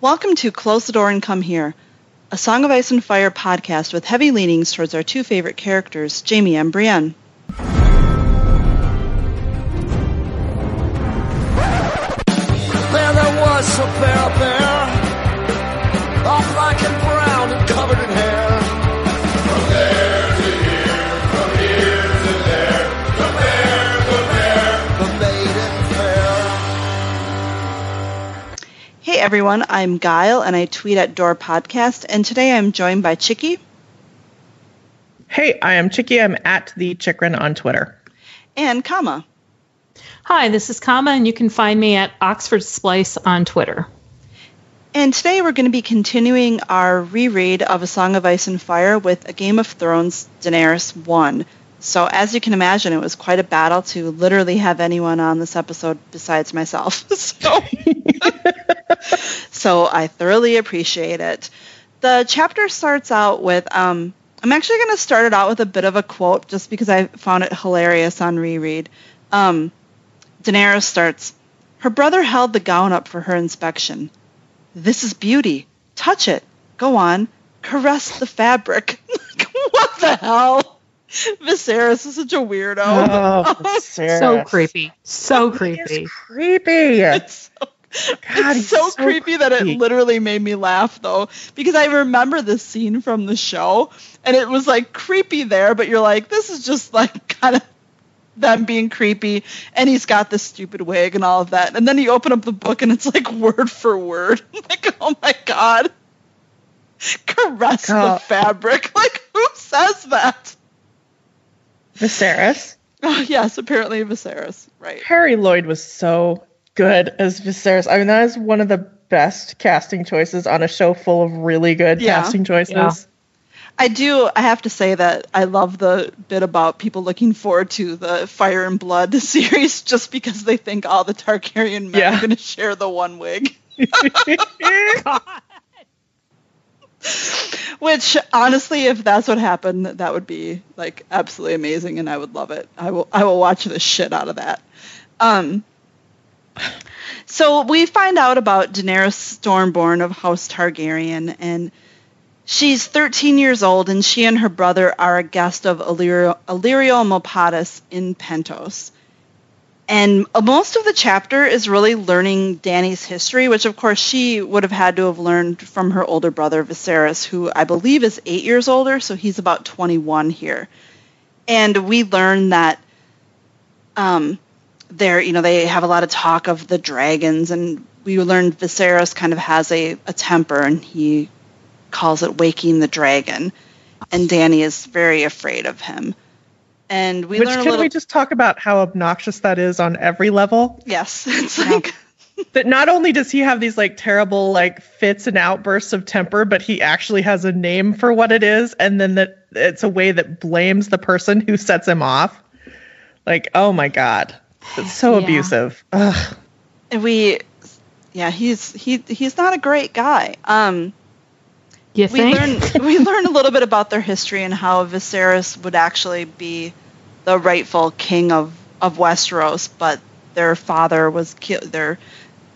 Welcome to Close the Door and Come Here, a Song of Ice and Fire podcast with heavy leanings towards our two favorite characters, Jaime and Brienne. Hey everyone, I'm Guile and I tweet at Door Podcast, and today I'm joined by Chicky Hey, I am Chicky. I'm at the Chikrin on Twitter. and Kama. Hi, this is Kama, and you can find me at Oxford Splice on Twitter. And today we're going to be continuing our reread of A Song of Ice and Fire with A Game of Thrones Daenerys 1. So, as you can imagine, it was quite a battle to literally have anyone on this episode besides myself. so, so I thoroughly appreciate it. The chapter starts out with um, I'm actually going to start it out with a bit of a quote just because I found it hilarious on reread. Um, Daenerys starts, Her brother held the gown up for her inspection. This is beauty. Touch it. Go on. Caress the fabric. What the hell? Viserys is such a weirdo. Oh, So creepy. So creepy. creepy. It's so, God, it's so, so creepy that it literally made me laugh though because I remember this scene from the show and it was like creepy there but you're like this is just like kind of them being creepy and he's got this stupid wig and all of that and then you open up the book and it's like word for word. Like oh my god. Caress the fabric. Like who says that? Viserys. oh yes apparently Viserys right. Harry Lloyd was so good as Viserys. I mean, that is one of the best casting choices on a show full of really good Yeah. casting choices. Yeah. I do. I have to say that I love the bit about people looking forward to the Fire and Blood series just because they think all the Targaryen men Yeah. are going to share the one wig. Which, honestly, if that's what happened, that would be like absolutely amazing, and I would love it. I will. I will watch the shit out of that. Um. So we find out about Daenerys Stormborn of House Targaryen, and She's 13 years old, and she and her brother are a guest of Illyrio, Mopatis in Pentos. And most of the chapter is really learning Dany's history, which of course she would have had to have learned from her older brother Viserys, who I believe is eight years older, so he's about 21 here. And we learn that um, there, you know, they have a lot of talk of the dragons, and we learned Viserys kind of has a, a temper, and he calls it waking the dragon, and Danny is very afraid of him. And we Which learn a can little. we just talk about how obnoxious that is on every level? yes, it's like That not only does he have these like terrible like fits and outbursts of temper, but he actually has a name for what it is, and then that it's a way that blames the person who sets him off. Like, oh my god, it's so Yeah. abusive. Ugh. we, yeah, he's he he's not a great guy. Um, You we think? learn we learn a little bit about their history and how Viserys would actually be the rightful king of of Westeros, but their father was killed. Their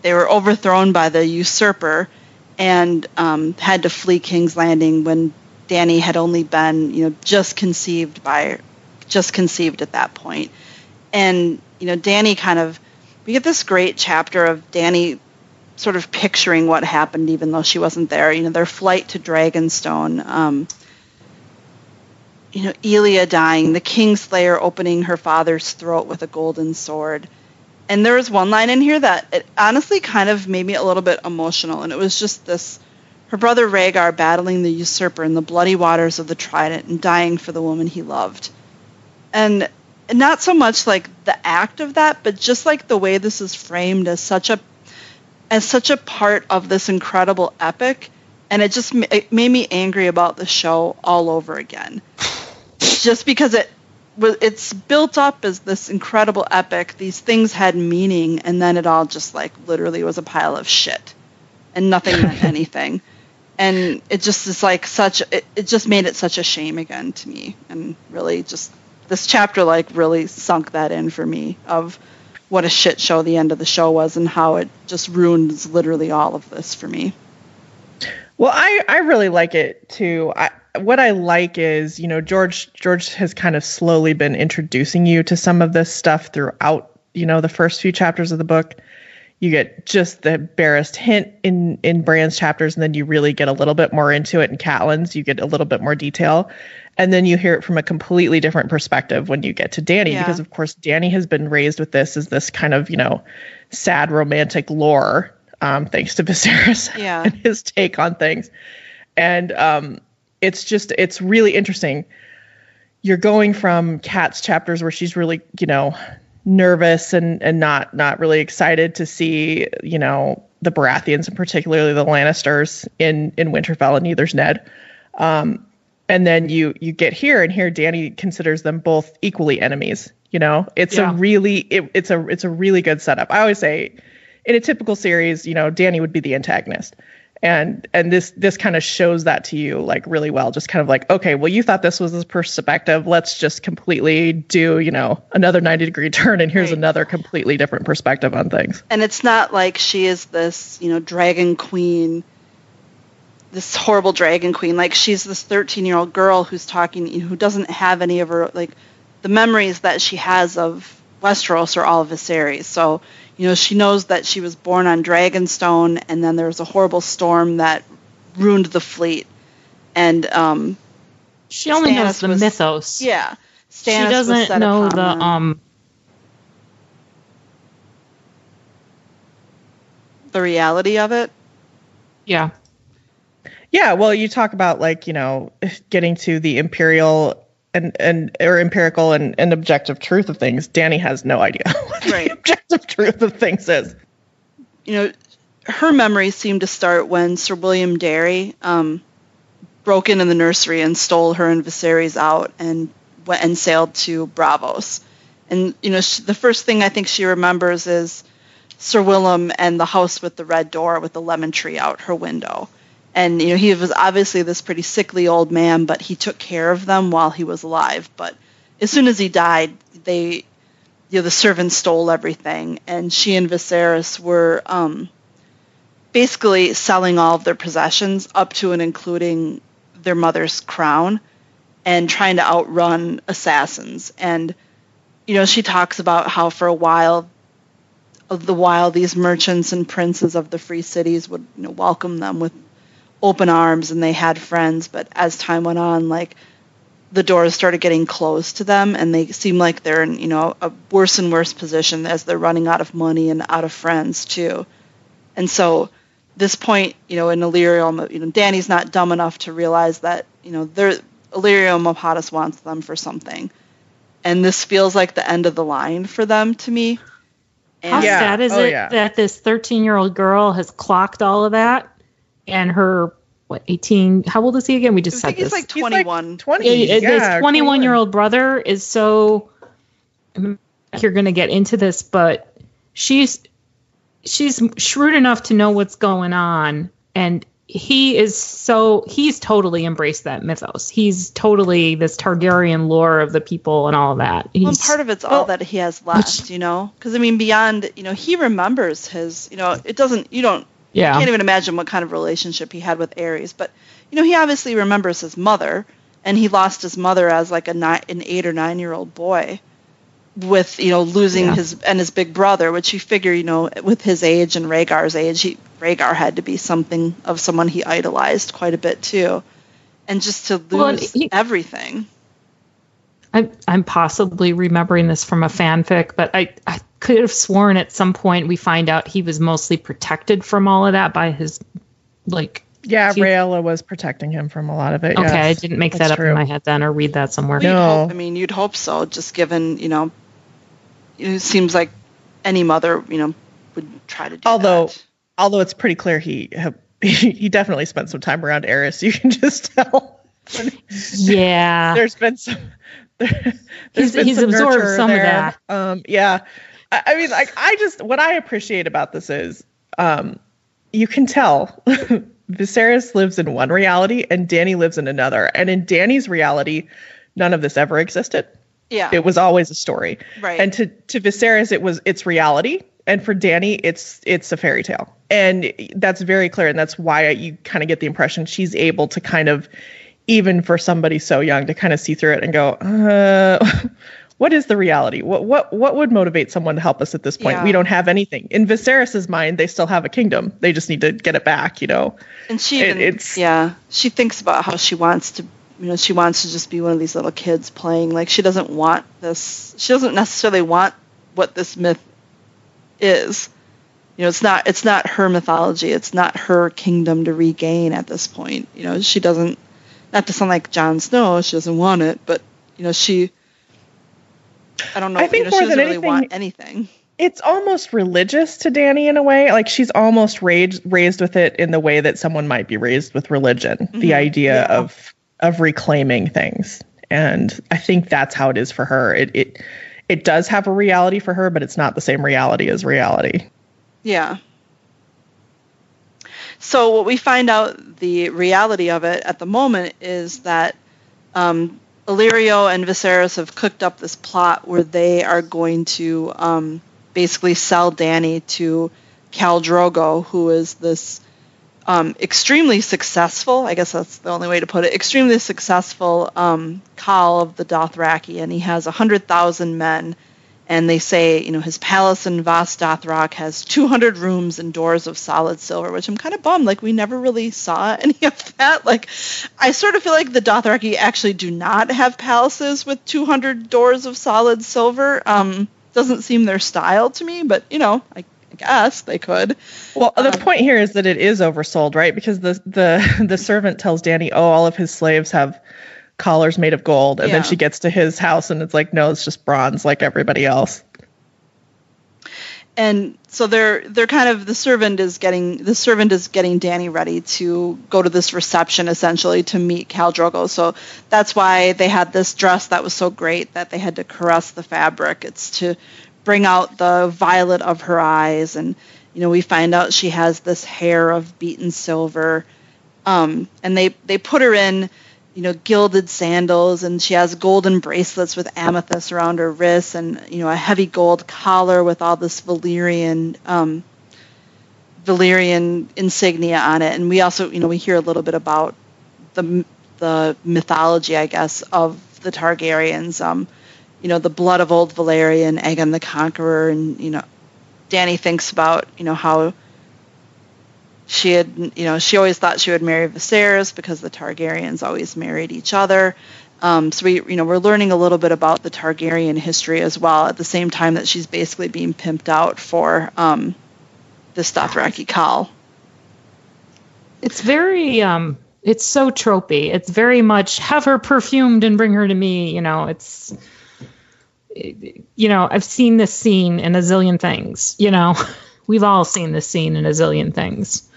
they were overthrown by the usurper and um, had to flee King's Landing when Danny had only been you know just conceived by just conceived at that point. And you know Danny kind of we get this great chapter of Danny sort of picturing what happened, even though she wasn't there. You know, their flight to Dragonstone. Um, you know, Elia dying, the Kingslayer opening her father's throat with a golden sword. And there was one line in here that it honestly kind of made me a little bit emotional, and it was just this her brother Rhaegar battling the usurper in the bloody waters of the Trident and dying for the woman he loved. And not so much like the act of that, but just like the way this is framed as such a as such a part of this incredible epic, and it just it made me angry about the show all over again. just because it was it's built up as this incredible epic, these things had meaning, and then it all just like literally was a pile of shit, and nothing meant anything. And it just is like such. It, it just made it such a shame again to me, and really just this chapter like really sunk that in for me of what a shit show the end of the show was and how it just ruins literally all of this for me. Well, I I really like it too. I what I like is, you know, George George has kind of slowly been introducing you to some of this stuff throughout, you know, the first few chapters of the book. You get just the barest hint in in Bran's chapters, and then you really get a little bit more into it in Catelyn's. You get a little bit more detail, and then you hear it from a completely different perspective when you get to Danny, Yeah. because of course Danny has been raised with this as this kind of you know sad romantic lore, um, thanks to Viserys Yeah. and his take on things, and um, it's just it's really interesting. You're going from Kat's chapters where she's really you know nervous and and not not really excited to see you know the Baratheons and particularly the Lannisters in in Winterfell and neither's Ned. Um, and then you you get here and here Danny considers them both equally enemies. You know, it's Yeah. a really it, it's a it's a really good setup. I always say in a typical series, you know, Danny would be the antagonist. And and this this kind of shows that to you like really well. Just kind of like, okay, well, you thought this was his perspective. Let's just completely do, you know, another 90 degree turn and here's Right. another completely different perspective on things. and it's not like she is this you know dragon queen this horrible dragon queen like she's this 13 year old girl who's talking who doesn't have any of her like the memories that she has of westeros or all of Viserys so you know she knows that she was born on dragonstone and then there was a horrible storm that ruined the fleet and um She only knows the was- mythos. yeah she Stannis was doesn't know the them. um. the reality of it Yeah, Yeah, well, you talk about like, you know, getting to the imperial and and or empirical and, and objective truth of things. Danny has no idea what Right. the objective truth of things is. you know, her memories seem to start when Sir Willem Darry um, broke into the nursery and stole her and Viserys out and went and sailed to Braavos. And you know, sh the first thing I think she remembers is Sir Willem and the house with the red door with the lemon tree out her window. And you know, he was obviously this pretty sickly old man, but he took care of them while he was alive. But as soon as he died, they you know, the servants stole everything, and she and Viserys were um, basically selling all of their possessions, up to and including their mother's crown, and trying to outrun assassins. And you know, she talks about how for a while, of the while these merchants and princes of the free cities would you know, welcome them with open arms, and they had friends. But as time went on, like the doors started getting closed to them and they seem like they're in you know a worse and worse position as they're running out of money and out of friends too and so this point you know in Illyrio you know Danny's not dumb enough to realize that you know they're Illyrio Mopatis wants them for something and this feels like the end of the line for them to me how Yeah. sad is Oh, it yeah. that this 13 year old girl has clocked all of that, and her what 18? How old is he again? We I just said think he's this. like He's like 21 20. Yeah, yeah, this 21 year old brother is so you're going to get into this but she's she's shrewd enough to know what's going on and he is so he's totally embraced that mythos he's totally this targaryen lore of the people and all of that he's, Well, part of it's all well, that he has left, you know, because I mean, beyond, you know, he remembers his, you know, it doesn't, you don't, yeah can't even imagine what kind of relationship he had with Aerys, but you know, he obviously remembers his mother, and he lost his mother as like a nine, an eight or nine year old boy, with you know losing Yeah. his and his big brother, which you figure, you know, with his age and Rhaegar's age, he Rhaegar had to be something of someone he idolized quite a bit too, and just to lose Well, he- everything. I'm, I'm possibly remembering this from a fanfic, but I, I could have sworn at some point we find out he was mostly protected from all of that by his, like, Yeah, He- Rhaella was protecting him from a lot of it. okay, I didn't make That's that up true. in my head then or read that somewhere. No. hope- I mean, you'd hope so, just given, you know, it seems like any mother, you know, would try to do Although- that. Although it's pretty clear he he definitely spent some time around Aerys. You can just tell. Yeah. there's been some there, He's- there's been he's some absorbed nurture some of there. that. um yeah I, mean like i just what i appreciate about this is um you can tell Viserys lives in one reality and Danny lives in another. And in Danny's reality none of this ever existed. Yeah. it was always a story. Right. and to to Viserys it was its reality. And for Danny, it's it's a fairy tale, and that's very clear, and that's why you kind of get the impression she's able to kind of, even for somebody so young, to kind of see through it and go, uh, what is the reality? What what what would motivate someone to help us at this point? Yeah. We don't have anything. In Viserys's mind, they still have a kingdom. They just need to get it back, you know. And she It- even, it's- yeah, she thinks about how she wants to, you know, she wants to just be one of these little kids playing. Like she doesn't want this. She doesn't necessarily want what this myth is. You know, it's not it's not her mythology. It's not her kingdom to regain at this point. You know, she doesn't. Not to sound like Jon Snow, she doesn't want it, but you know, she. I don't know. I think you know, more than really anything- want anything. it's almost religious to Danny in a way. Like she's almost raised raised with it in the way that someone might be raised with religion. The Mhm, idea yeah. of of reclaiming things. And I think that's how it is for her. It it it does have a reality for her, but it's not the same reality as reality. Yeah. So what we find out the reality of it at the moment is that um, Illyrio and Viserys have cooked up this plot where they are going to um, basically sell Danny to Khal Drogo, who is this um, extremely successful, I guess that's the only way to put it, extremely successful um, Khal of the Dothraki, and he has 100,000 men and they say, you know, his palace in Vaes Dothrak has 200 rooms and doors of solid silver, which I'm kind of bummed. Like, we never really saw any of that. Like, I sort of feel like the Dothraki actually do not have palaces with 200 doors of solid silver. Um, doesn't seem their style to me, but, you know, I, I guess they could. Well, the Um, point here is that it is oversold, right? Because the the the servant tells Danny, "Oh, all of his slaves have collars made of gold," and Yeah. then she gets to his house and it's like, "No, it's just bronze, like everybody else." and so they're they're kind of the servant is getting the servant is getting Danny ready to go to this reception essentially to meet Khal Drogo. So that's why they had this dress that was so great that they had to caress the fabric. It's to bring out the violet of her eyes and you know we find out she has this hair of beaten silver um, and they they put her in you know gilded sandals and she has golden bracelets with amethyst around her wrists and you know a heavy gold collar with all this Valyrian um, Valyrian insignia on it. And we also you know we hear a little bit about the the mythology I guess of the Targaryens um, you know the blood of old Valyrian Aegon the Conqueror and you know Danny thinks about you know how she had you know she always thought she would marry Viserys because the Targaryens always married each other. Um, so we you know we're learning a little bit about the Targaryen history as well at the same time that she's basically being pimped out for um, this Dothraki Khal. It's very um it's so tropey. It's very much have her perfumed and bring her to me, you know, it's you know, I've seen this scene in a zillion things, you know. We've all seen this scene in a zillion things.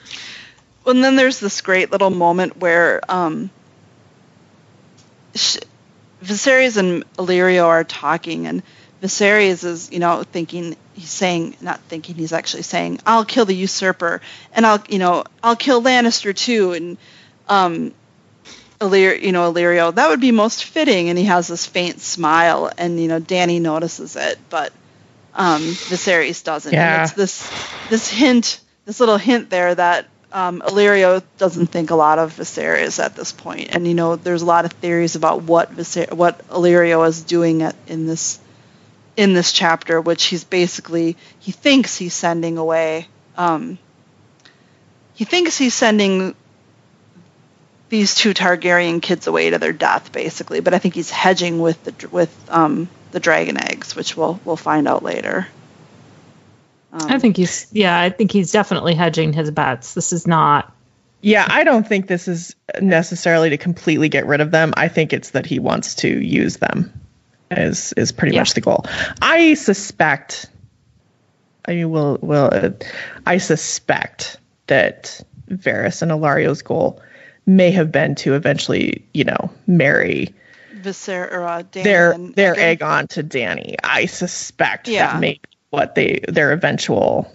And then there's this great little moment where um, sh- Viserys and Illyrio are talking, and Viserys is, you know, thinking he's saying, not thinking, he's actually saying, "I'll kill the usurper, and I'll, you know, I'll kill Lannister too." And um, Illyrio, you know, Illyrio, that would be most fitting. And he has this faint smile, and you know, Danny notices it, but um, Viserys doesn't. Yeah. And it's this this hint, this little hint there that um, Illyrio doesn't think a lot of Viserys at this point, and you know, there's a lot of theories about what Viser- what Illyrio is doing at, in this in this chapter, which he's basically he thinks he's sending away. Um, he thinks he's sending these two Targaryen kids away to their death, basically. But I think he's hedging with the with um, the dragon eggs, which we'll we'll find out later. Um, I think he's yeah, I think he's definitely hedging his bets. This is not Yeah, I don't think this is necessarily to completely get rid of them. I think it's that he wants to use them. Is is pretty Yeah. much the goal. I suspect. I mean, will will uh, I suspect that Varys and Illyrio's goal may have been to eventually, you know, marry Viser or uh, Dan their and their Aegon. Aegon to Danny. I suspect Yeah. that may be what they their eventual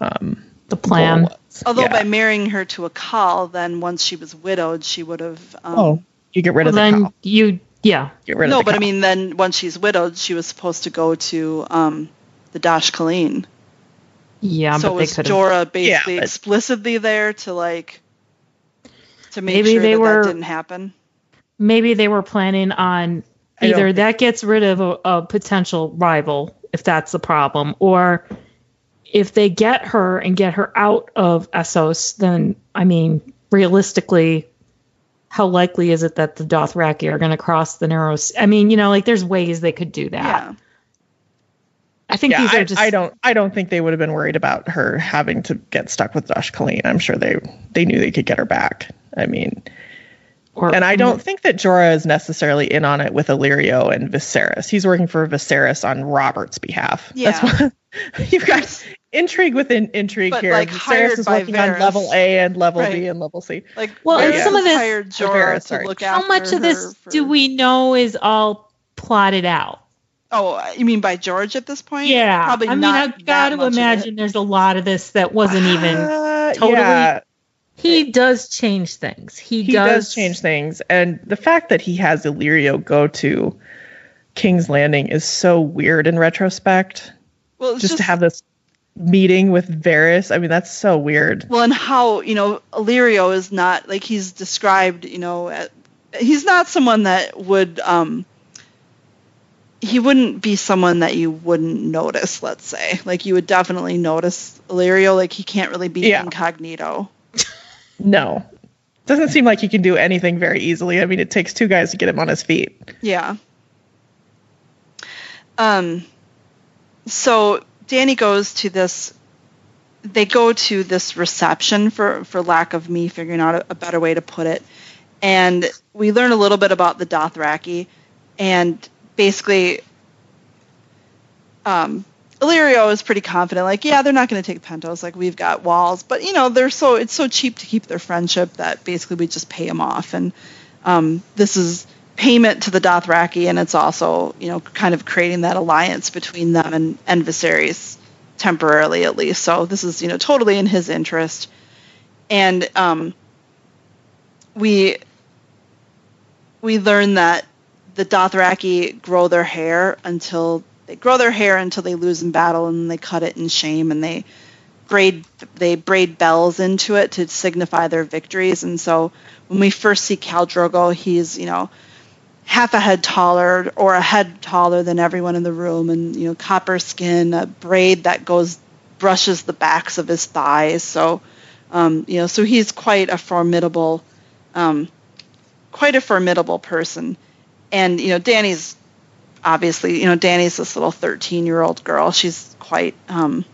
um, the goal plan. was. Although Yeah. by marrying her to a Khal, then once she was widowed, she would have. Um, oh, you get rid Well, of the then cow. you yeah. Get rid no, of the No but I mean, then once she's widowed, she was supposed to go to um, the Dosh Khaleen. Yeah, so but was could have. Jorah basically but- explicitly there to like to make Maybe sure they that were- that didn't happen? Maybe they were planning on either that gets rid of a, a potential rival, if that's the problem, or if they get her and get her out of Essos, then I mean, realistically, how likely is it that the Dothraki are going to cross the narrow? s- I mean, you know, like there's ways they could do that. Yeah. I think Yeah, these I, are just. I don't. I don't think they would have been worried about her having to get stuck with Dosh Khaleen. I'm sure they they knew they could get her back. I mean, or- and I don't think that Jorah is necessarily in on it with Illyrio and Viserys. He's working for Viserys on Robert's behalf. Yeah. That's what you've got intrigue within intrigue But, here. like, Viserys is by working on level A and level Right. B and level C. Like Well, and Varys some of this- hired Or Jorah Varys, to sorry. look How after much of this for- do we know is all plotted out? Oh, you mean by George at this point? Yeah, probably I mean, not I've got to much of it. imagine there's a lot of this that wasn't even. Uh, totally- yeah, He does change things. He, he does, does change things, and the fact that he has Illyrio go to King's Landing is so weird in retrospect. Well, it's just, to have this meeting with Varys. I mean, that's so weird. well, and how you know Illyrio is not like he's described. You know, at, he's not someone that would. um he wouldn't be someone that you wouldn't notice, let's say. Like you would definitely notice Illyrio, like he can't really be Yeah. incognito. No. Doesn't seem like he can do anything very easily. I mean, it takes two guys to get him on his feet. Yeah. Um so Danny goes to this they go to this reception for for lack of me figuring out a, a better way to put it. And we learn a little bit about the Dothraki and basically um Illyrio is pretty confident, like, yeah, they're not going to take Pentos. Like, we've got walls, but you know, they're so it's so cheap to keep their friendship that basically we just pay them off. And um, this is payment to the Dothraki, and it's also you know kind of creating that alliance between them and Viserys temporarily at least. So this is you know totally in his interest, and um, we we learn that the Dothraki grow their hair until they grow their hair until they lose in battle, and they cut it in shame, and they braid they braid bells into it to signify their victories. And so when we first see Khal Drogo, he's you know half a head taller or a head taller than everyone in the room, and you know copper skin, a braid that goes brushes the backs of his thighs. So um, you know, so he's quite a formidable, um, quite a formidable person. And you know, Danny's obviously, you know, Danny's this little 13 year old girl. She's quite, um,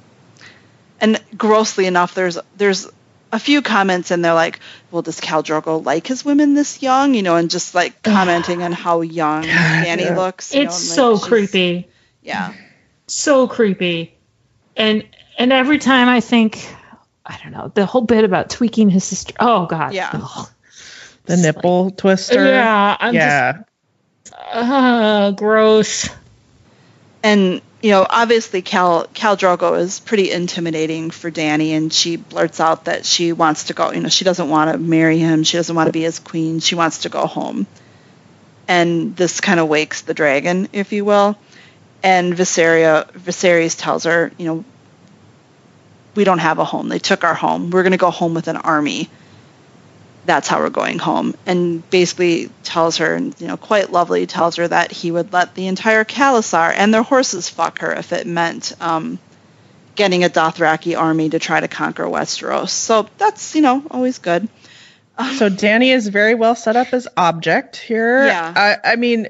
and grossly enough, there's there's a few comments and they're like, well, does Khal Drogo like his women this young? You know, and just like commenting on how young Danny yeah. looks. you know, It's and, like, so she's- creepy. Yeah. so creepy and and every time i think i don't know the whole bit about tweaking his sister oh god Yeah. Ugh. The nipple twister. yeah i'm yeah. just uh, gross. And you know obviously khal khal drogo is pretty intimidating for danny and she blurts out that she wants to go you know she doesn't want to marry him she doesn't want to be his queen she wants to go home. And this kind of wakes the dragon if you will. And Viseria, Viserys tells her you know we don't have a home. They took our home. We're going to go home with an army that's how we're going home and basically tells her you know quite lovely tells her that he would let the entire Khalasar and their horses fuck her if it meant um, getting a Dothraki army to try to conquer Westeros so that's you know always good So Danny is very well set up as object here. Yeah. I, I mean,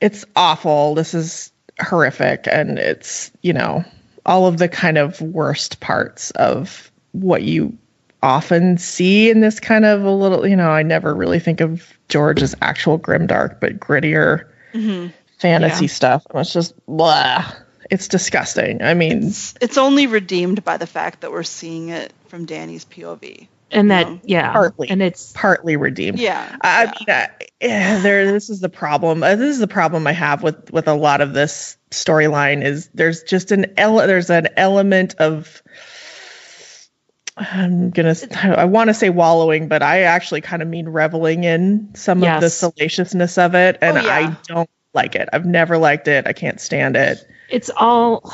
it's awful. This is horrific, and it's you know all of the kind of worst parts of what you often see in this kind of a little. You know, I never really think of George as actual grimdark, but grittier fantasy Yeah. stuff. And it's just blah. It's disgusting. I mean, it's only redeemed by the fact that we're seeing it from Danny's POV and that No. yeah Partly. and it's partly redeemed. yeah I yeah. mean, I, yeah, there. This is the problem. Uh, this is the problem I have with with a lot of this storyline. Is there's just an ele- there's an element of I'm gonna. I want to say wallowing, but I actually kind of mean reveling in some of the salaciousness of it, and Oh, yeah. I don't like it. I've never liked it. I can't stand it. it's all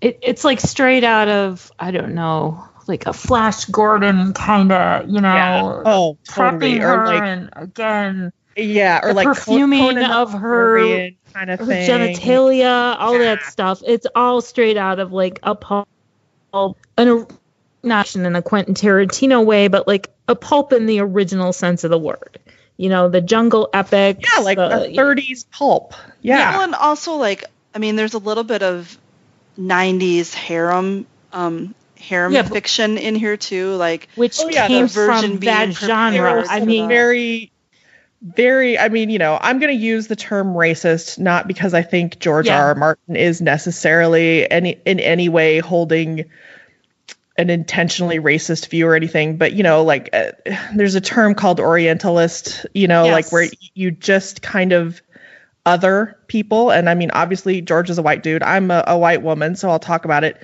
it, it's like straight out of I don't know, like a Flash Gordon kind of, you know, Yeah. Oh, totally. Or like and again yeah, or like perfuming Conan of her- Barbarian kind of her thing. genitalia, all that stuff. It's all straight out of like a pulp, an, not in a Quentin Tarantino way, but like a pulp in the original sense of the word. You know, the jungle epic. Yeah, like the, a 30s pulp. Yeah. Well, and also like I mean, there's a little bit of '90s harem, um, harem Yeah, fiction in here too. Like which Oh, yeah, came version from that genre. I mean, very very i mean you know i'm going to use the term racist not because i think george Yeah. r r martin is necessarily any in any way holding an intentionally racist view or anything but you know like uh, there's a term called orientalist you know like where you just kind of other people. And i mean obviously george is a white dude. I'm a, a white woman so i'll talk about it.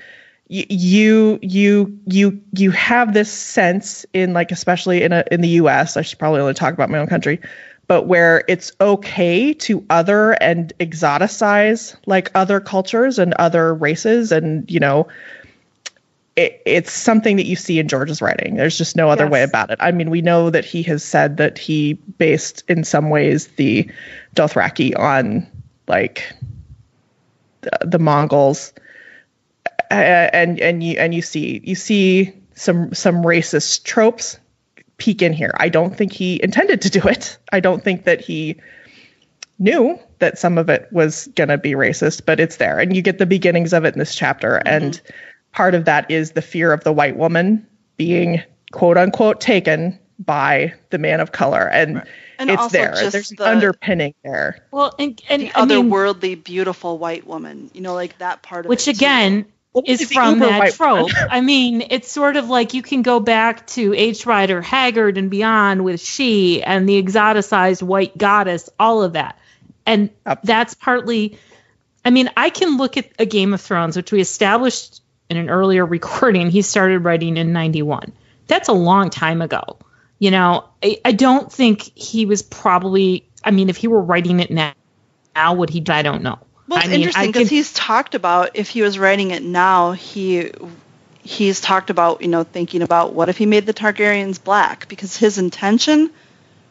Y- you you you you have this sense in like especially in a in the US I should probably only talk about my own country but where it's okay to other and exoticize like other cultures and other races and you know it, it's something that you see in George's writing. There's just no other way about it. I mean, we know that he has said that he based in some ways the Dothraki on like the, the Mongols uh, and and you and you see you see some some racist tropes peek in here. I don't think he intended to do it. I don't think that he knew that some of it was going to be racist, but it's there and you get the beginnings of it in this chapter and part of that is the fear of the white woman being quote unquote taken by the man of color and, And it's also there. just There's the- underpinning there. well, and, and the I mean, otherworldly, beautiful white woman. You know, like that part of which it, too. again is from uber that trope. I mean, it's sort of like you can go back to H. Rider Haggard and beyond with she and the exoticized white goddess, all of that. And Yep. that's partly I mean, I can look at a Game of Thrones, which we established in an earlier recording. He started writing in 91. That's a long time ago. You know, I, I don't think he was probably, I mean, if he were writing it now, now would he? I don't know. Well, it's I mean, interesting because he's talked about if he was writing it now, he he's talked about you know thinking about what if he made the Targaryens black because his intention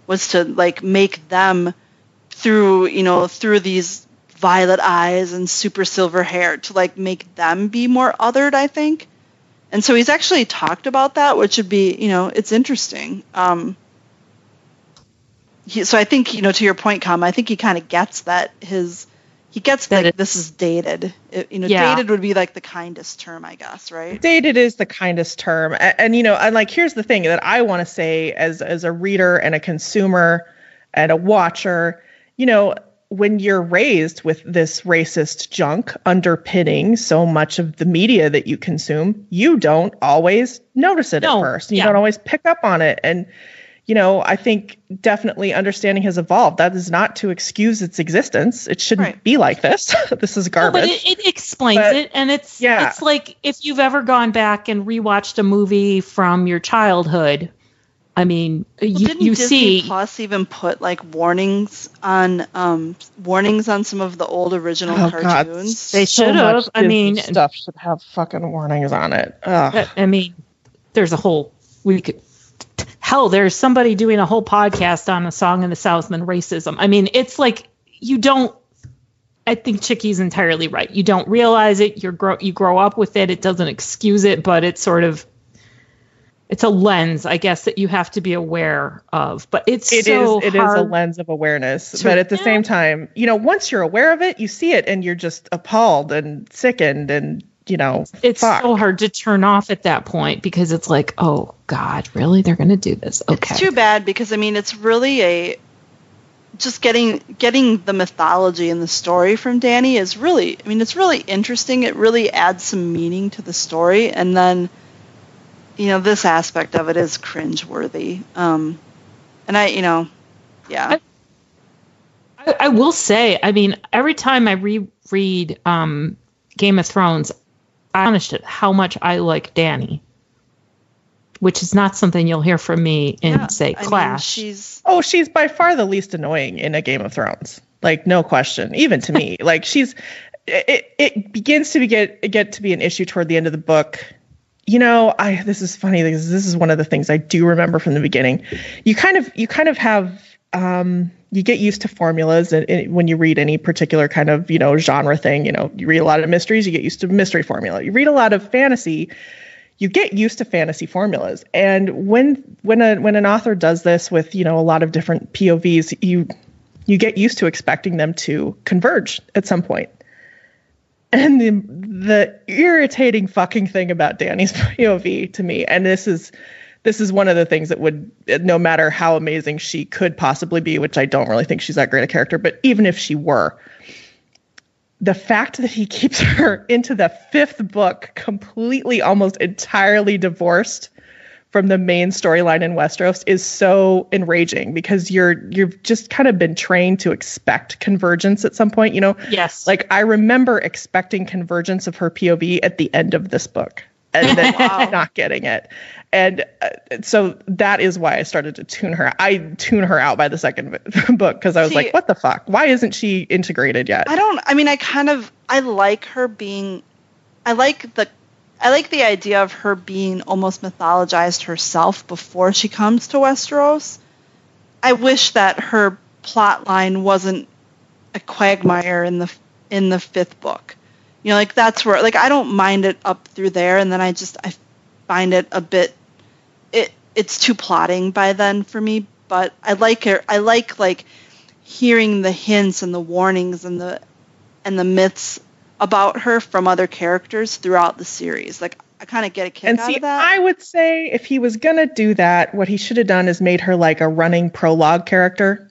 was to like make them through you know through these violet eyes and super silver hair to like make them be more othered I think. And so he's actually talked about that which would be you know it's interesting. Um he, so I think you know to your point Com I think he kind of gets that his he gets That that it- this is dated. It- you know Yeah. dated would be like the kindest term I guess right? Dated is the kindest term. And, and you know and like here's the thing that i want to say as as a reader and a consumer and a watcher you know when you're raised with this racist junk underpinning so much of the media that you consume you don't always notice it No, at first you yeah. don't always pick up on it and you know i think definitely understanding has evolved that is not to excuse its existence it shouldn't Right. be like this this is No, garbage but it, it explains But- it, and it's yeah. it's like if you've ever gone back and rewatched a movie from your childhood. I mean, Well, you didn't you Disney see Plus even put like warnings on um warnings on some of the old original Oh, God. cartoons? They So should much have. I mean, stuff should have fucking warnings on it. Ugh. I I mean, there's a whole we could. Hell, there's somebody doing a whole podcast on a song in the South and racism. I mean, it's like you don't. I think Chickie's entirely right. You don't realize it. You grow you grow up with it. It doesn't excuse it, but it's sort of it's a lens, I guess, that you have to be aware of. But it's It is. so It is hard. a lens of awareness, to- but at the Yeah. same time, you know, once you're aware of it, you see it, and you're just appalled and sickened, and you know, it's fuck. so hard to turn off at that point because it's like, oh God, really? They're going to do this? Okay. It's too bad because I mean it's really a just getting getting the mythology and the story from Danny is really I mean it's really interesting. It really adds some meaning to the story and then you know this aspect of it is cringeworthy. Um and I you know yeah. I, I will say, I mean, every time I reread um, Game of Thrones, I'm astonished at how much I like Danny, which is not something you'll hear from me in, Yeah, say, I mean, she's Oh, she's by far the least annoying in a Game of Thrones. Like no question, even to me. like she's it, it begins to be get get to be an issue toward the end of the book. You know, I this is funny because this is one of the things I do remember from the beginning. You kind of you kind of have um, you get used to formulas and, and when you read any particular kind of you know genre thing. You know, you read a lot of mysteries, you get used to mystery formula. You read a lot of fantasy, you get used to fantasy formulas. And when when a when an author does this with you know a lot of different POVs, you you get used to expecting them to converge at some point. And the the irritating fucking thing about Danny's POV to me, and this is this is one of the things that would no matter how amazing she could possibly be, which I don't really think she's that great a character, but even if she were, the fact that he keeps her into the fifth book completely almost entirely divorced from the main storyline in Westeros is so enraging because you're you've just kind of been trained to expect convergence at some point, you know? Yes. Like I remember expecting convergence of her POV at the end of this book and then not getting it. And uh, so that is why I started to tune her. I tune her out by the second book because I was See- like, what the fuck? Why isn't she integrated yet? I don't. I mean, I kind of. I like her being. I like the. I like the idea of her being almost mythologized herself before she comes to Westeros. I wish that her plot line wasn't a quagmire in the in the fifth book. You know, like that's where like I don't mind it up through there, and then I just I find it a bit it it's too plotting by then for me. But I like her. I like like hearing the hints and the warnings and the and the myths about her from other characters throughout the series. Like I kind of get a kick and out see, of that. I would say if he was gonna do that, what he should have done is made her like a running prologue character,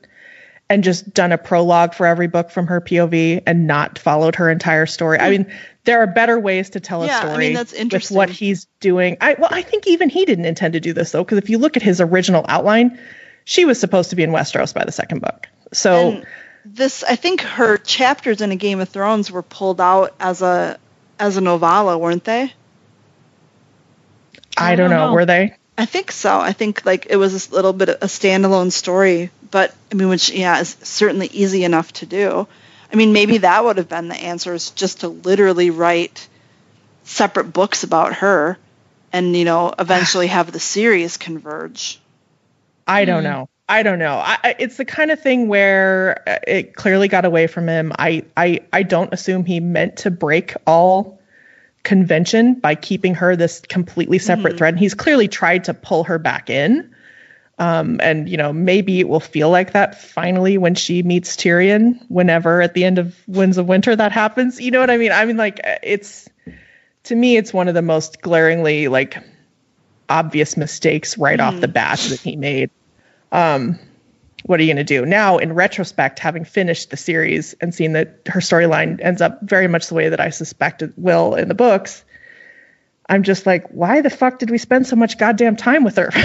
and just done a prologue for every book from her POV and not followed her entire story. I hmm. mean, there are better ways to tell a story. Yeah, I mean, that's with what he's doing. I well, I think even he didn't intend to do this though, because if you look at his original outline, she was supposed to be in Westeros by the second book. So And this I think her chapters in a Game of Thrones were pulled out as a as a novella, weren't they? I don't know, know. were they? I think so. I think like it was a little bit of a standalone story, but I mean, which yeah, is certainly easy enough to do. I mean, maybe that would have been the answer is just to literally write separate books about her, and you know, eventually have the series converge. I don't hmm. know. I don't know. I, it's the kind of thing where uh, it clearly got away from him. I, I, I don't assume he meant to break all convention by keeping her this completely separate thread. And he's clearly tried to pull her back in. Um, and you know, maybe it will feel like that finally when she meets Tyrion, whenever at the end of Winds of Winter that happens. You know what I mean? I mean, like uh, it's to me, it's one of the most glaringly like obvious mistakes right off the bat that he made. Um, what are you going to do now? In retrospect, having finished the series and seen that her storyline ends up very much the way that I suspect it will in the books, I'm just like, why the fuck did we spend so much goddamn time with her?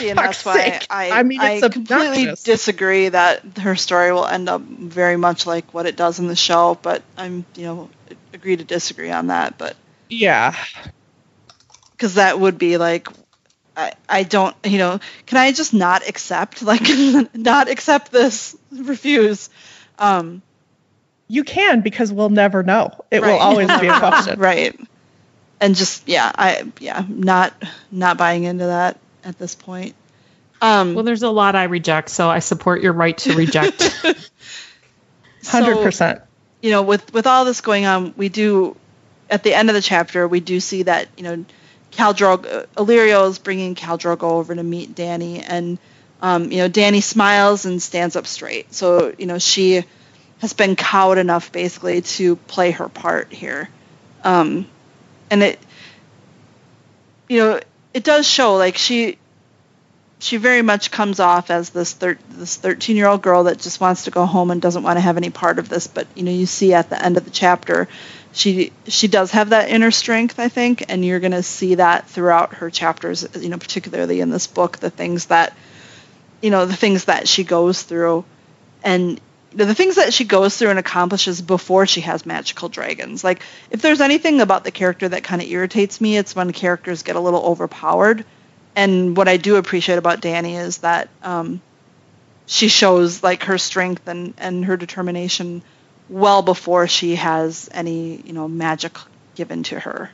And that's fuck's why sake. I, I mean, it's completely obnoxious. disagree that her story will end up very much like what it does in the show. But I'm, you know, agree to disagree on that. But yeah, because that would be like I, I don't you know can i just not accept like not accept this refuse um you can because we'll never know. It will always be a question. right and just yeah i yeah not not buying into that at this point um Well, there's a lot I reject, so I support your right to reject. Hundred so, percent. you know with with all this going on we do at the end of the chapter we do see that you know Cal Illyrio is bringing Khal Drogo over to meet Danny, and um, you know Danny smiles and stands up straight. So you know she has been cowed enough basically to play her part here, um, and it you know it does show like she she very much comes off as this thir- this 13 year old girl that just wants to go home and doesn't want to have any part of this but you know you see at the end of the chapter she she does have that inner strength i think and you're going to see that throughout her chapters you know particularly in this book the things that you know the things that she goes through. And the things that she goes through and accomplishes before she has magical dragons. Like if there's anything about the character that kind of irritates me it's when characters get a little overpowered. And what I do appreciate about Danny is that um, she shows like her strength and, and her determination well before she has any you know magic given to her.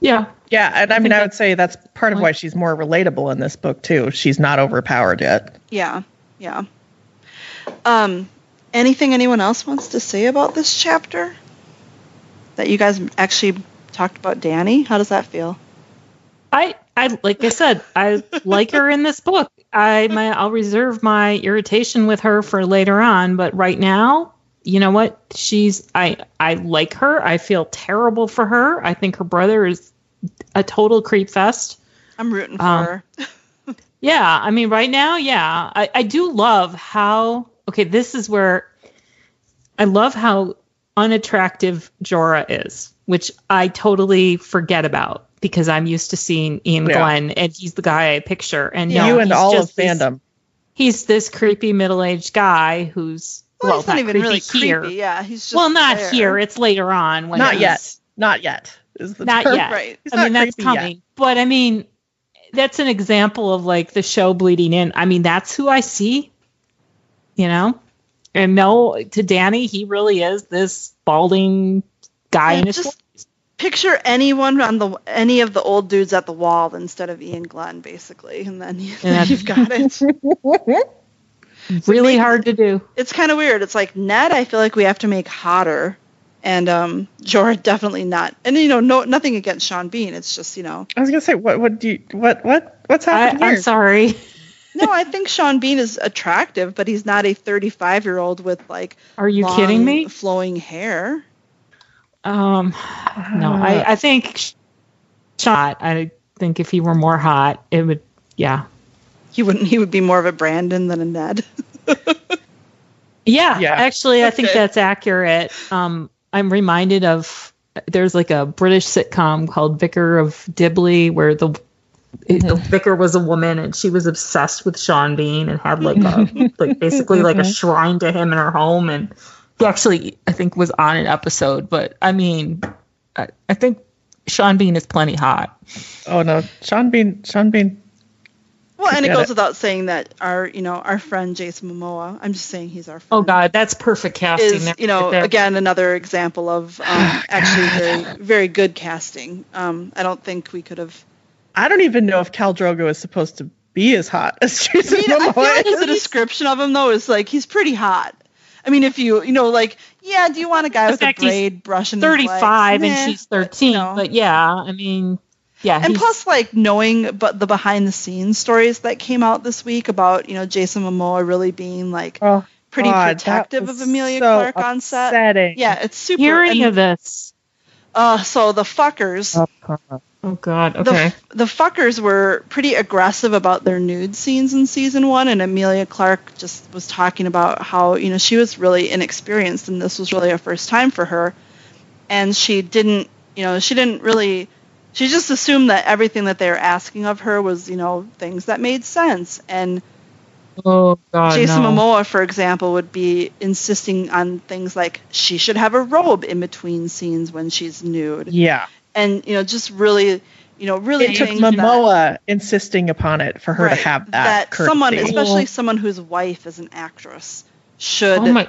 Yeah. Yeah, and I, mean, I would say that's part of why she's more relatable in this book too. She's not overpowered yet. Yeah, yeah. Um, anything anyone else wants to say about this chapter? That you guys actually talked about Danny? How does that feel? I, I like I said, I like her in this book. I my I'll reserve my irritation with her for later on, but right now, you know what? She's I I like her. I feel terrible for her. I think her brother is a total creep fest. I'm rooting for Um, her. Yeah, I mean, right now, yeah, I, I do love how. Okay, this is where I love how unattractive Jorah is, which I totally forget about because I'm used to seeing Iain Yeah. Glen, and he's the guy I picture. And Yeah. no, you and all of just this- fandom. he's this creepy middle-aged guy who's Well, well, he's not even creepy really here. Yeah, he's just well, not there. here. It's later on. When Not yet. Not yet. Is the Not term. yet. Right. He's I not mean, that's creepy yet. coming. But I mean, that's an example of like the show bleeding in. I mean, that's who I see, you know? And no, to Danny, he really is this balding guy Yeah, in his just- 40s. Picture anyone on the any of the old dudes at the wall instead of Iain Glen, basically, and then, you, Yeah. you've got it. Really hard to do. it's kind of weird. It's like Ned. I feel like we have to make hotter, and um, Jorah definitely not. And you know, no, nothing against Sean Bean. It's just you know, I was gonna say, what? What do you? What? What? What's I, happening I'm sorry. no, I think Sean Bean is attractive, but he's not a 35 year old with like Are you long, kidding me? flowing hair. Um, no, I, I think sh- shot. I think if he were more hot, it would, yeah. He wouldn't. He would be more of a Brandon than a Ned. Yeah, Yeah. actually, I think that's accurate. Um, I'm reminded of there's like a British sitcom called Vicar of Dibley where the the vicar was a woman and she was obsessed with Sean Bean and had like a like basically like a shrine to him in her home and he actually I think was on an episode. But I mean, I, I think Sean Bean is plenty hot. Oh no, Sean Bean. Sean Bean. Well, and it goes it. without saying that our, you know, our friend Jason Momoa. I'm just saying he's our friend. Oh God, that's perfect casting. is you know right there. again another example of um, actually very very good casting. Um, I don't think we could have. I don't even know if Khal Drogo is supposed to be as hot as I Jason mean, I feel like is. the description of him though is like he's pretty hot. I mean, if you you know like yeah, do you want a guy The with a fact braid brushing his 35 and Meh. she's 13. no. But yeah, I mean, yeah. And plus, like knowing but the behind the scenes stories that came out this week about you know Jason Momoa really being like Oh, pretty God, protective of Emilia so Clarke on set. upsetting. Yeah, it's super. hearing and, of this. uh, so the fuckers. Oh God. the, Okay. the fuckers were pretty aggressive about their nude scenes in season one, and Emilia Clarke just was talking about how you know she was really inexperienced, and this was really a first time for her, and she didn't, you know, she didn't really, she just assumed that everything that they were asking of her was, you know, things that made sense, and oh God. Jason no. Momoa, for example, would be insisting on things like she should have a robe in between scenes when she's nude, Yeah. and you know, just really, you know, really It took things that- Momoa insisting upon it for her Right, to have that. someone, courtesy. especially someone whose wife is an actress, should Oh my.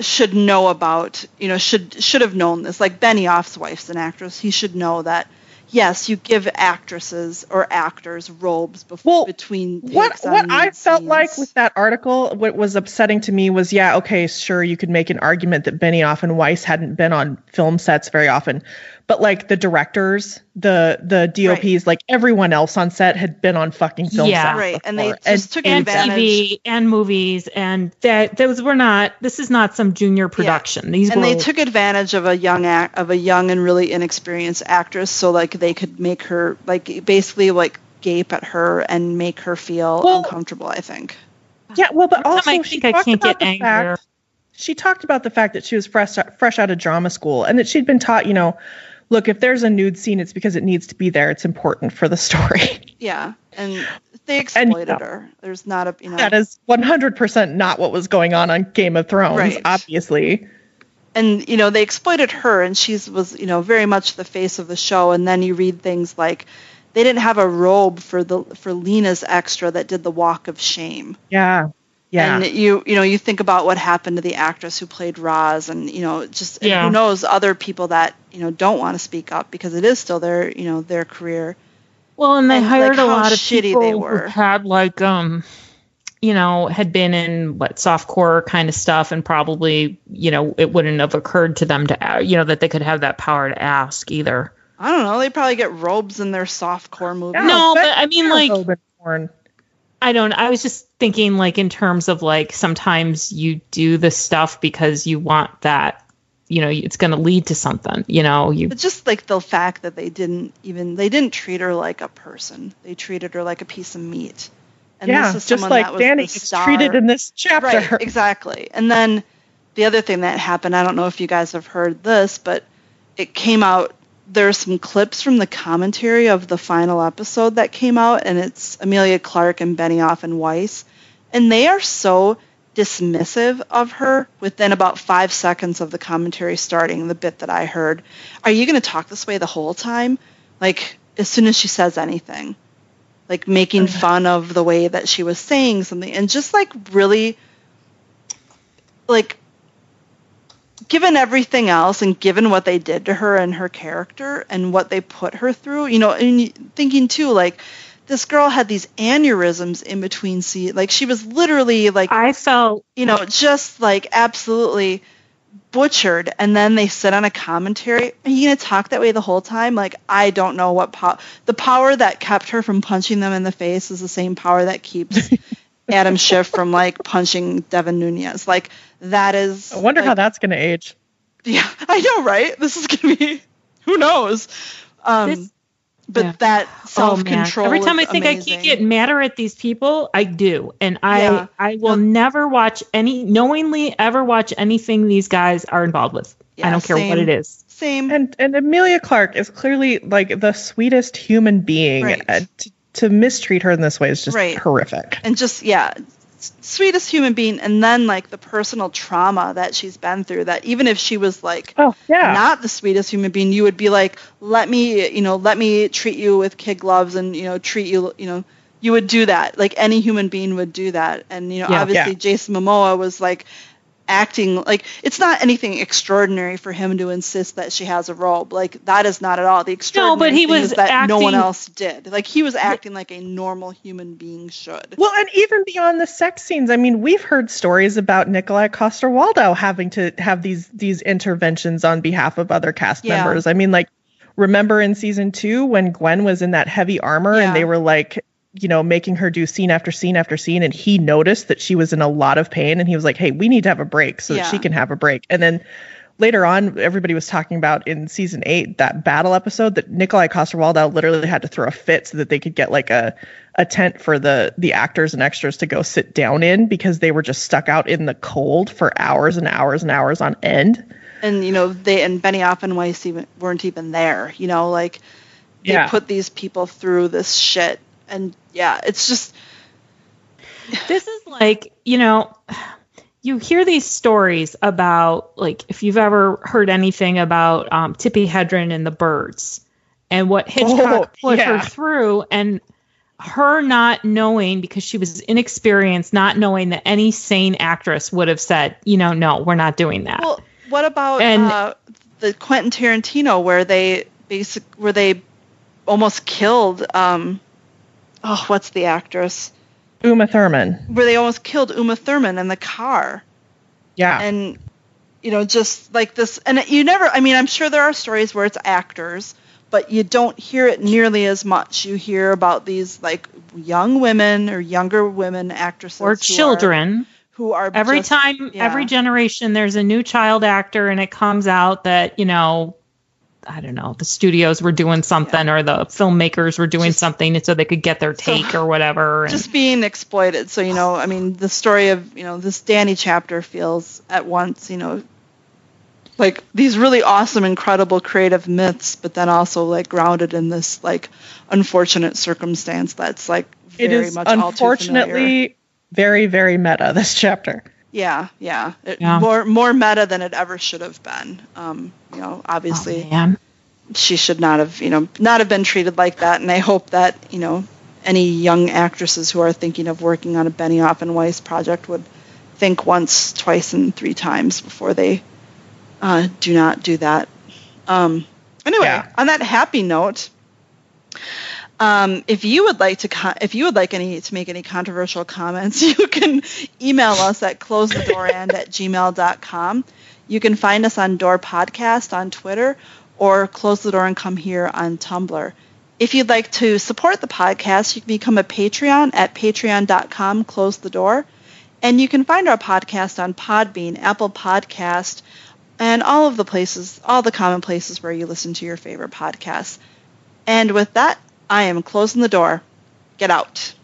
should know about, you know, should should have known this. Like Benioff's wife's an actress, he should know that. Yes, you give actresses or actors robes bef- Well, between what what I felt scenes. like with that article, what was upsetting to me was, yeah, okay, sure, you could make an argument that Benioff and Weiss hadn't been on film sets very often, but like the directors, the the DOPs, like everyone else on set had been on fucking film Yeah. sets, Right, and they before. just took and advantage. TV and movies and that those were not. This is not some junior production. These and were they took advantage of a young act of a young and really inexperienced actress so like they could make her like basically like gape at her and make her feel Well- uncomfortable i think yeah, well, but Every also I she I talked can't about get the angrier. fact she talked about the fact that she was fresh fresh out of drama school and that she'd been taught, you know, look, if there's a nude scene, it's because it needs to be there. It's important for the story. yeah and they exploited no. her there's not a you know that is 100% not what was going on on Game of Thrones, Right. obviously. and you know they exploited her and she was you know very much the face of the show and then you read things like they didn't have a robe for the for lena's extra that did the walk of shame Yeah. Yeah. And you you know you think about what happened to the actress who played Ros, and you know just and Yeah. who knows other people that you know don't want to speak up because it is still their you know their career. Well, and they and, hired like, a lot of shitty people they who were. had like um, you know, had been in what softcore kind of stuff, and probably you know it wouldn't have occurred to them to you know that they could have that power to ask either. I don't know. They probably get robes in their softcore movies. Yeah, No, but but I mean, like- porn. I don't. I was just thinking like in terms of like sometimes you do the stuff because you want that. You know, it's going to lead to something. You know, you But just like the fact that they didn't even they didn't treat her like a person. They treated her like a piece of meat. And yeah, this is just someone like that was Danny the gets treated in this chapter. Right, exactly. And then the other thing that happened, I don't know if you guys have heard this, but it came out. There's some clips from the commentary of the final episode that came out, and it's Emilia Clarke and Benioff and Weiss, and they are so dismissive of her within about five seconds of the commentary starting. The bit that I heard, are you going to talk this way the whole time? Like as soon as she says anything, like making fun of the way that she was saying something, and just like really like given everything else and given what they did to her and her character and what they put her through you know and thinking too like this girl had these aneurysms in between see like she was literally like I felt you know just like absolutely butchered. And then they sit on a commentary. Are you going to talk that way the whole time? Like i don't know what power the power that kept her from punching them in the face is the same power that keeps adam schiff from like punching devin nunes like that is I wonder how that's going to age. yeah i know right this is going to be who knows um This- but yeah. that oh self-control Every time I is think I amazing. keep getting madder at these people, I do, and I Yeah. I will No. never watch any knowingly ever watch anything these guys are involved with. I don't care what it is. same And and Emilia Clarke is clearly like the sweetest human being. Right. Uh, to, to mistreat her in this way is just Right. horrific. and just yeah sweetest human being and then like the personal trauma that she's been through that even if she was like Oh yeah. not the sweetest human being you would be like let me you know let me treat you with kid gloves and you know treat you you know you would do that like any human being would do that and you know Yeah. obviously Yeah. jason momoa was like acting like it's not anything extraordinary for him to insist that she has a robe like that is not at all the extraordinary no, but he thing was is that no one else did like he was acting like a normal human being should Well, and even beyond the sex scenes, I mean, we've heard stories about Nikolai Coster-Waldau having to have these these interventions on behalf of other cast Yeah. members. I mean, like, remember in season two when Gwen was in that heavy armor Yeah. and they were like, you know, making her do scene after scene after scene, and he noticed that she was in a lot of pain, and he was like, "Hey, we need to have a break so Yeah. that she can have a break." And then later on, everybody was talking about in season eight that battle episode that Nikolai Coster-Waldau literally had to throw a fit so that they could get like a a tent for the the actors and extras to go sit down in because they were just stuck out in the cold for hours and hours and hours on end. and you know they and Benioff and Weiss even weren't even there. You know, like they Yeah. put these people through this shit, and yeah, it's just this is like you know you hear these stories about like if you've ever heard anything about um, Tippi Hedren and the birds and what Hitchcock Oh, put yeah. her through and her not knowing because she was inexperienced not knowing that any sane actress would have said you know no we're not doing that well. What about And- uh, the Quentin Tarantino where they basic where they almost killed um oh what's the actress Uma Thurman. where they almost killed Uma Thurman in the car Yeah. and you know just like this and you never i mean i'm sure there are stories where it's actors but you don't hear it nearly as much you hear about these like young women or younger women actresses or who are- children who are every just- time yeah. every generation there's a new child actor and it comes out that you know i don't know the studios were doing something or the filmmakers were doing Just- something so they could get their So- take or whatever and just being exploited. So you know i mean the story of you know this danny chapter feels at once you know like these really awesome incredible creative myths but then also like grounded in this like unfortunate circumstance that's like it very is much all too unfortunately very very meta this chapter. Yeah, yeah. It, Yeah. More more meta than it ever should have been. Um, you know, Oh, obviously man. she should not have, you know, not have been treated like that. And I hope that, you know, any young actresses who are thinking of working on a Benioff and Weiss project would think once, twice, and three times before they uh, do not do that. Um, anyway, Yeah. on that happy note, um, if you would like to, co- if you would like any to make any controversial comments, you can email us at closethedoorand at gmail.com. You can find us on Door Podcast on Twitter or Close the Door and Come Here on Tumblr. If you'd like to support the podcast, you can become a Patreon at patreon.com, close the door. And you can find our podcast on Podbean, Apple Podcast, and all of the places, all the common places where you listen to your favorite podcasts. And with that, I am closing the door. Get out.